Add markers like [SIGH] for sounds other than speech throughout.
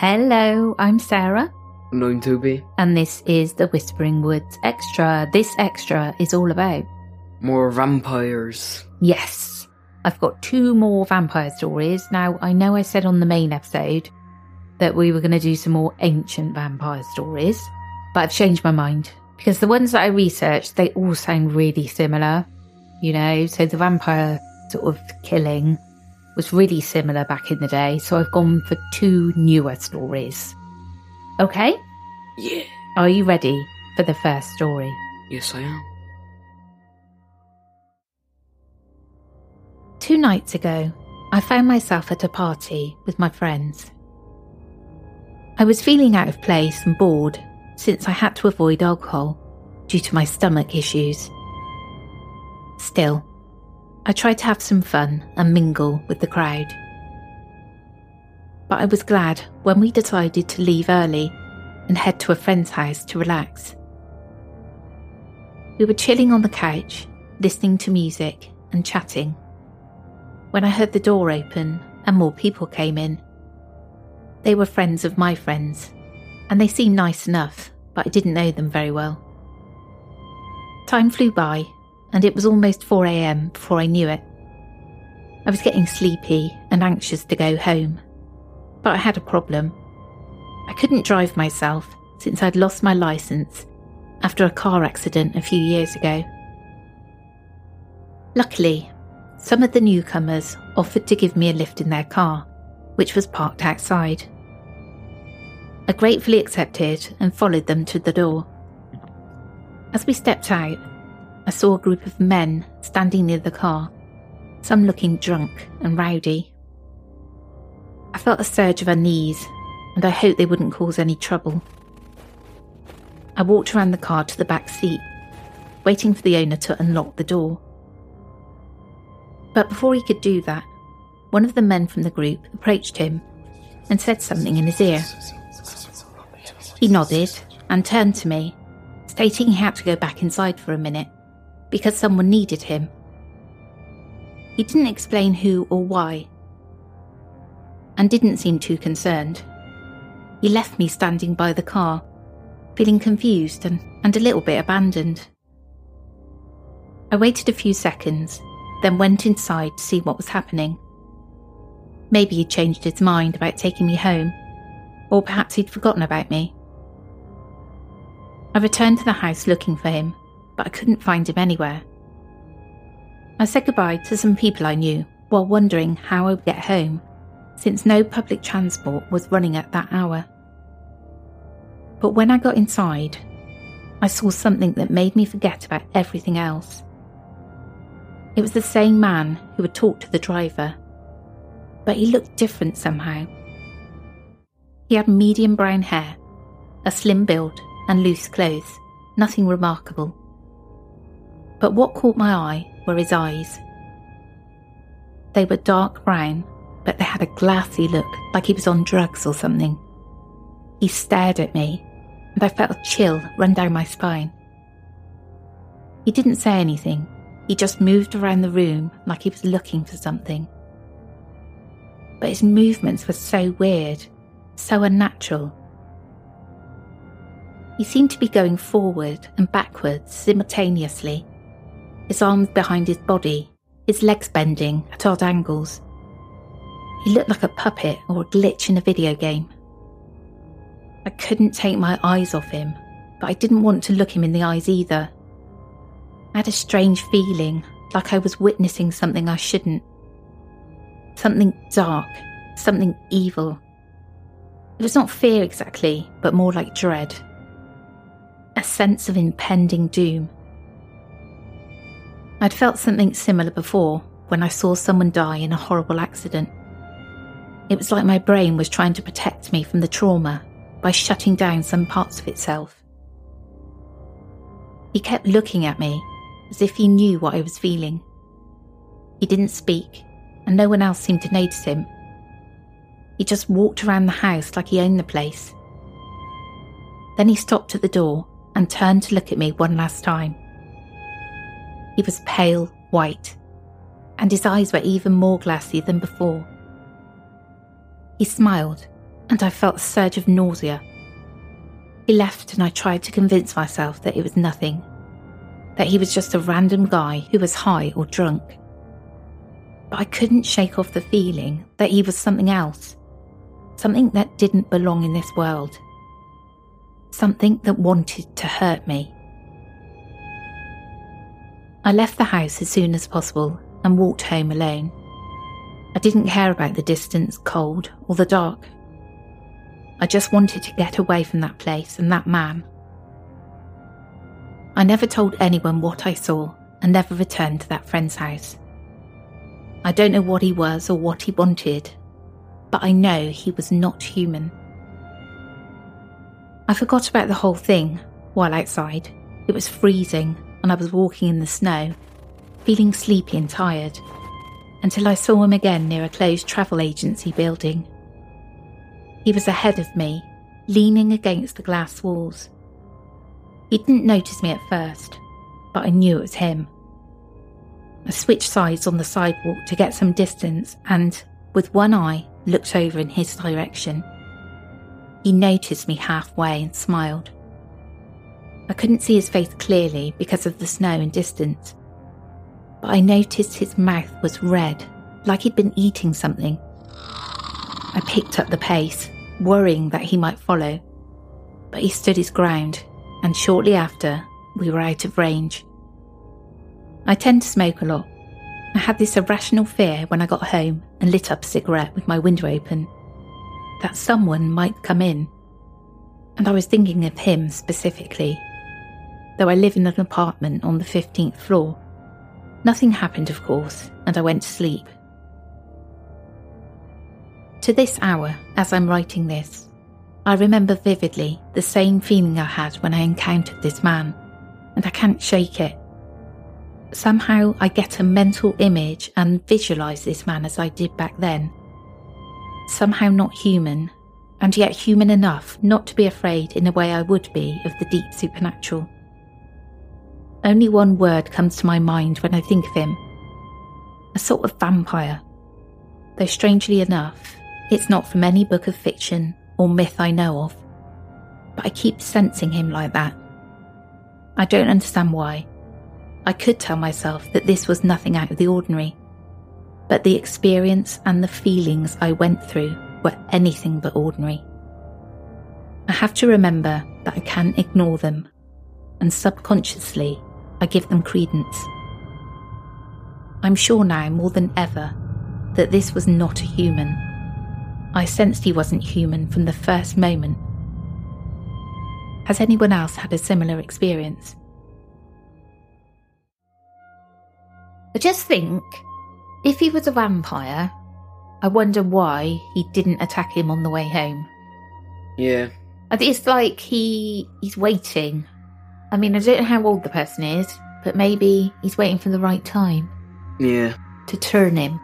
Hello, I'm Sarah, And I'm Tobie. and this is the Whispering Woods Extra. This extra is all about. More vampires. Yes, I've got two more vampire stories. Now, I know I said on the main episode that we were going to do some more ancient vampire stories, but I've changed my mind because the ones that I researched, they all sound really similar. You know, so the vampire sort of killing was really similar back in the day, so I've gone for two newer stories. Okay? Yeah. Are you ready for the first story? Yes, I am. Two nights ago, I found myself at a party with my friends. I was feeling out of place and bored since I had to avoid alcohol due to my stomach issues. Still, I tried to have some fun and mingle with the crowd. But I was glad when we decided to leave early and head to a friend's house to relax. We were chilling on the couch, listening to music and chatting, when I heard the door open and more people came in. They were friends of my friends, and they seemed nice enough, but I didn't know them very well. Time flew by, and it was almost 4am before I knew it. I was getting sleepy and anxious to go home, but I had a problem. I couldn't drive myself since I'd lost my license after a car accident a few years ago. Luckily, some of the newcomers offered to give me a lift in their car, which was parked outside. I gratefully accepted and followed them to the door. As we stepped out, I saw a group of men standing near the car, some looking drunk and rowdy. I felt a surge of unease, and I hoped they wouldn't cause any trouble. I walked around the car to the back seat, waiting for the owner to unlock the door. But before he could do that, one of the men from the group approached him and said something in his ear. He nodded and turned to me, stating he had to go back inside for a minute because someone needed him. He didn't explain who or why, and didn't seem too concerned. He left me standing by the car, feeling confused and, and a little bit abandoned. I waited a few seconds, then went inside to see what was happening. Maybe he'd changed his mind about taking me home, or perhaps he'd forgotten about me. I I returned to the house looking for him, but I couldn't find him anywhere. I said goodbye to some people I knew while wondering how I would get home, since no public transport was running at that hour. But when I got inside, I saw something that made me forget about everything else. It was the same man who had talked to the driver, but he looked different somehow. He had medium brown hair, a slim build, and loose clothes, nothing remarkable. But what caught my eye were his eyes. They were dark brown, but they had a glassy look like he was on drugs or something. He stared at me, and I felt a chill run down my spine. He didn't say anything, he just moved around the room like he was looking for something. But his movements were so weird, so unnatural. He seemed to be going forward and backwards simultaneously, his arms behind his body, his legs bending at odd angles. He looked like a puppet or a glitch in a video game. I couldn't take my eyes off him, but I didn't want to look him in the eyes either. I had a strange feeling, like I was witnessing something I shouldn't. Something dark, something evil. It was not fear exactly, but more like dread. A sense of impending doom. I'd felt something similar before when I saw someone die in a horrible accident. It was like my brain was trying to protect me from the trauma by shutting down some parts of itself. He kept looking at me as if he knew what I was feeling. He didn't speak, and no one else seemed to notice him. He just walked around the house like he owned the place. Then he stopped at the door and turned to look at me one last time. He was pale white, and his eyes were even more glassy than before. He smiled, and I felt a surge of nausea. He left, and I tried to convince myself that it was nothing, that he was just a random guy who was high or drunk. But I couldn't shake off the feeling that he was something else, something that didn't belong in this world, something that wanted to hurt me. I left the house as soon as possible and walked home alone. I didn't care about the distance, cold, or the dark. I just wanted to get away from that place and that man. I never told anyone what I saw and never returned to that friend's house. I don't know what he was or what he wanted, but I know he was not human. I forgot about the whole thing while outside. It was freezing and I was walking in the snow, feeling sleepy and tired, until I saw him again near a closed travel agency building. He was ahead of me, leaning against the glass walls. He didn't notice me at first, but I knew it was him. I switched sides on the sidewalk to get some distance and, with one eye, looked over in his direction. He noticed me halfway and smiled. I couldn't see his face clearly because of the snow and distance, but I noticed his mouth was red, like he'd been eating something. I picked up the pace, worrying that he might follow, but he stood his ground, and shortly after, we were out of range. I tend to smoke a lot. I had this irrational fear when I got home and lit up a cigarette with my window open that someone might come in. And I was thinking of him specifically though I live in an apartment on the 15th floor. Nothing happened, of course, and I went to sleep. To this hour, as I'm writing this, I remember vividly the same feeling I had when I encountered this man, and I can't shake it. Somehow I get a mental image and visualise this man as I did back then. Somehow not human, and yet human enough not to be afraid in a way I would be of the deep supernatural. Only one word comes to my mind when I think of him a sort of vampire. Though strangely enough, it's not from any book of fiction or myth I know of. But I keep sensing him like that. I don't understand why. I could tell myself that this was nothing out of the ordinary. But the experience and the feelings I went through were anything but ordinary. I have to remember that I can't ignore them and subconsciously I give them credence. I'm sure now more than ever that this was not a human. I sensed he wasn't human from the first moment. Has anyone else had a similar experience? I just think if he was a vampire, I wonder why he didn't attack him on the way home. Yeah. I think It's like he he's waiting. I mean, I don't know how old the person is, but maybe he's waiting for the right time Yeah. to turn him,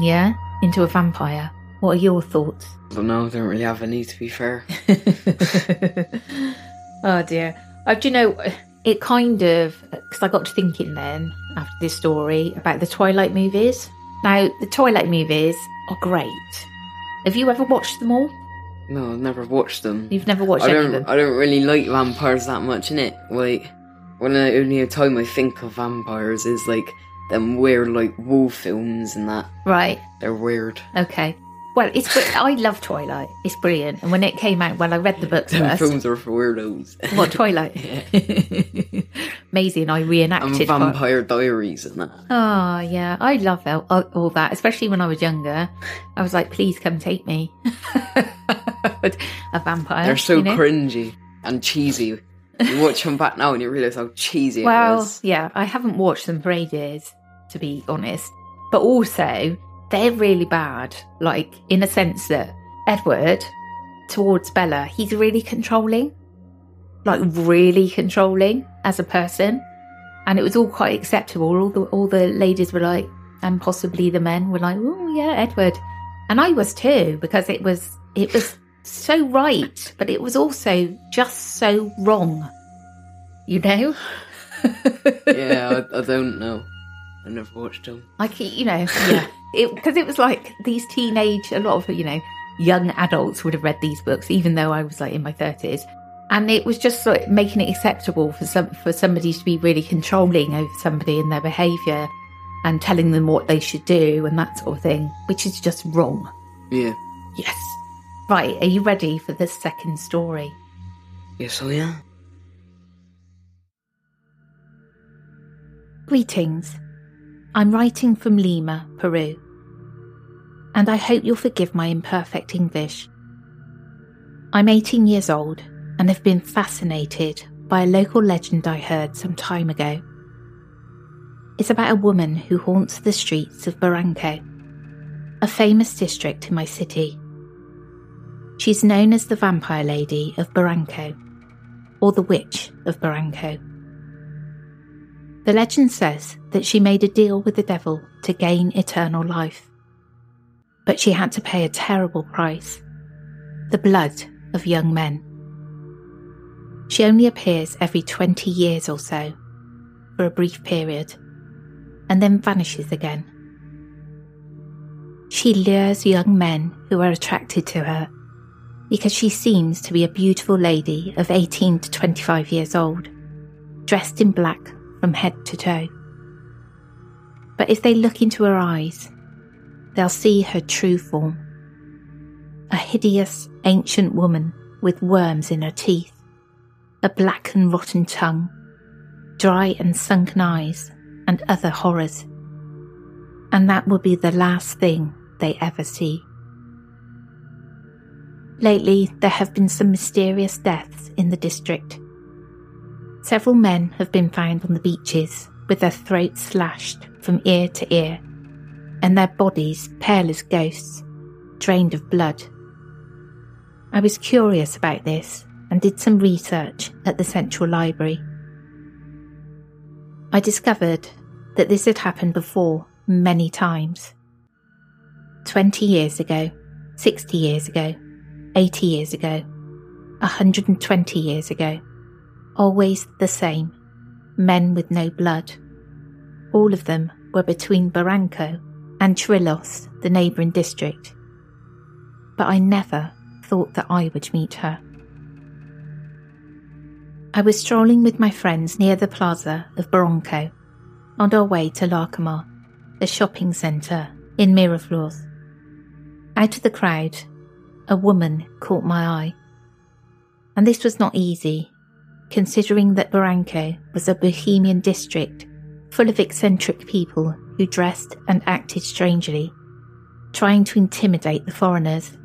yeah, into a vampire. What are your thoughts? I don't know, I don't really have any to be fair. [LAUGHS] oh dear. Uh, do you know, it kind of, because I got to thinking then, after this story, about the Twilight movies. Now, the Twilight movies are great. Have you ever watched them all? No, I've never watched them. You've never watched I any of don't them? I don't really like vampires that much in it. Like when the only time I think of vampires is like them weird like wolf films and that. Right. They're weird. Okay. Well, it's I love Twilight. It's brilliant. And when it came out, well, I read the books Them first. films are for weirdos. What Twilight? [LAUGHS] Maisie and I reenacted. Twi- Vampire Diaries and that. Oh yeah, I love all, all- that, especially when I was younger. I was like, please come take me. [LAUGHS] a vampire. They're so you know? cringy and cheesy. You watch them back now and you realise how cheesy it Well, was. yeah, I haven't watched them for ages, to be honest. But also, they're really bad. Like in a sense that Edward, towards Bella, he's really controlling, like really controlling as a person, and it was all quite acceptable. All the all the ladies were like, and possibly the men were like, oh yeah, Edward, and I was too because it was it was so right, but it was also just so wrong. You know. [LAUGHS] yeah, I, I don't know. I never watched them. Like you know, yeah, [LAUGHS] because it, was like these teenage, a lot of you know, young adults would have read these books, even though I was like in my thirties, and it was just like making it acceptable for some for somebody to be really controlling over somebody and their behaviour, and telling them what they should do and that sort of thing, which is just wrong. Yeah. Yes. Right, are you ready for the second story? Yes, I am. Greetings. I'm writing from Lima, Peru. And I hope you'll forgive my imperfect English. I'm 18 years old and have been fascinated by a local legend I heard some time ago. It's about a woman who haunts the streets of Barranco, a famous district in my city. She's known as the Vampire Lady of Barranco, or the Witch of Barranco. The legend says that she made a deal with the devil to gain eternal life. But she had to pay a terrible price the blood of young men. She only appears every 20 years or so, for a brief period, and then vanishes again. She lures young men who are attracted to her because she seems to be a beautiful lady of 18 to 25 years old, dressed in black from head to toe. But if they look into her eyes, they'll see her true form a hideous ancient woman with worms in her teeth, a black and rotten tongue, dry and sunken eyes, and other horrors. And that will be the last thing they ever see. Lately, there have been some mysterious deaths in the district. Several men have been found on the beaches with their throats slashed from ear to ear, and their bodies pale as ghosts, drained of blood. I was curious about this and did some research at the Central Library. I discovered that this had happened before many times. 20 years ago, 60 years ago, 80 years ago, 120 years ago. Always the same. Men with no blood. All of them were between Barranco and Chorrillos, the neighbouring district. But I never thought that I would meet her. I was strolling with my friends near the plaza of Barranco on our way to Larcomar, the shopping centre in Miraflores. Out of the crowd, a woman caught my eye. And this was not easy, considering that Barranco was a bohemian district full of eccentric people who dressed and acted strangely, trying to intimidate the foreigners.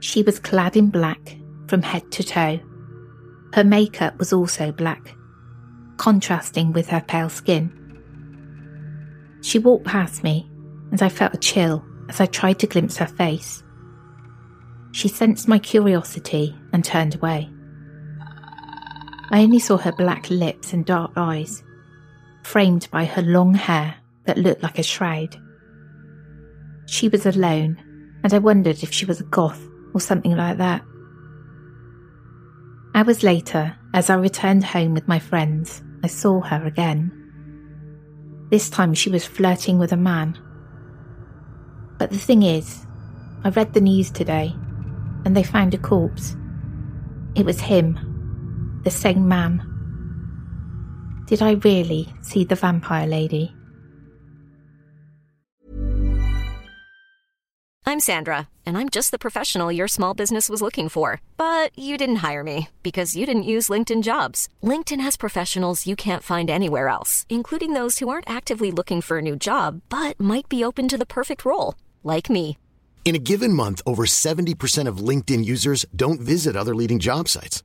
She was clad in black from head to toe. Her makeup was also black, contrasting with her pale skin. She walked past me, and I felt a chill as I tried to glimpse her face. She sensed my curiosity and turned away. I only saw her black lips and dark eyes, framed by her long hair that looked like a shroud. She was alone, and I wondered if she was a goth or something like that. Hours later, as I returned home with my friends, I saw her again. This time she was flirting with a man. But the thing is, I read the news today, and they found a corpse. It was him, the same man. Did I really see the vampire lady? I'm Sandra, and I'm just the professional your small business was looking for. But you didn't hire me because you didn't use LinkedIn jobs. LinkedIn has professionals you can't find anywhere else, including those who aren't actively looking for a new job but might be open to the perfect role, like me. In a given month, over 70% of LinkedIn users don't visit other leading job sites.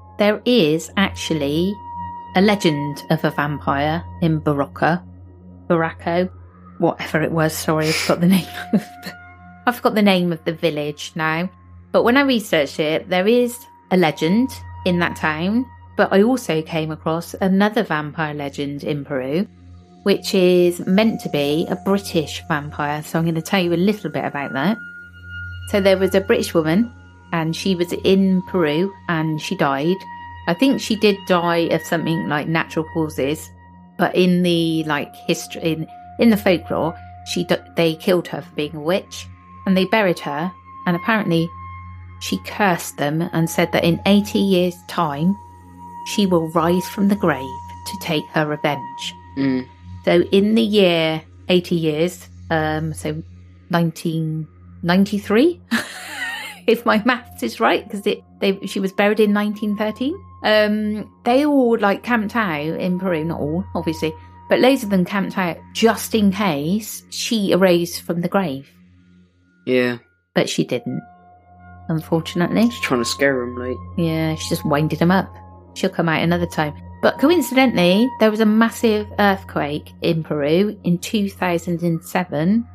there is actually a legend of a vampire in Barocca, Baracco, whatever it was. Sorry, I forgot the [LAUGHS] name. Of the, I forgot the name of the village now. But when I researched it, there is a legend in that town. But I also came across another vampire legend in Peru, which is meant to be a British vampire. So I'm going to tell you a little bit about that. So there was a British woman and she was in Peru and she died. I think she did die of something like natural causes, but in the like history in in the folklore, she they killed her for being a witch and they buried her and apparently she cursed them and said that in 80 years time she will rise from the grave to take her revenge. Mm. So in the year 80 years, um, so 1993, [LAUGHS] if my maths is right, because it they she was buried in 1913. Um, they all like camped out in Peru, not all, obviously, but loads of them camped out just in case she arose from the grave. Yeah. But she didn't, unfortunately. She's trying to scare him, like. Yeah, she just winded him up. She'll come out another time. But coincidentally, there was a massive earthquake in Peru in 2007,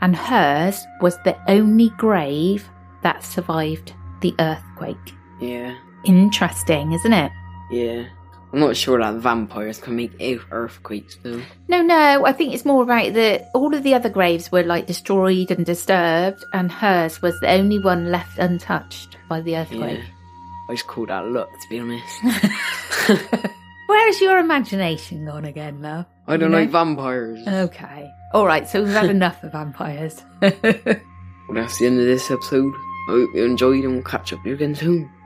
and hers was the only grave that survived the earthquake. Yeah. Interesting, isn't it? Yeah. I'm not sure that vampires can make earthquakes, though. No, no, I think it's more about that all of the other graves were like destroyed and disturbed, and hers was the only one left untouched by the earthquake. Yeah. I just call that luck, to be honest. [LAUGHS] [LAUGHS] Where's your imagination gone again, love? I don't You know? like vampires. Okay. All right, so we've had [LAUGHS] enough of vampires. Well, that's the end of this episode. I hope you enjoyed and we'll catch up again soon.